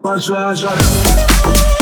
Watch, watch.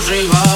кружева.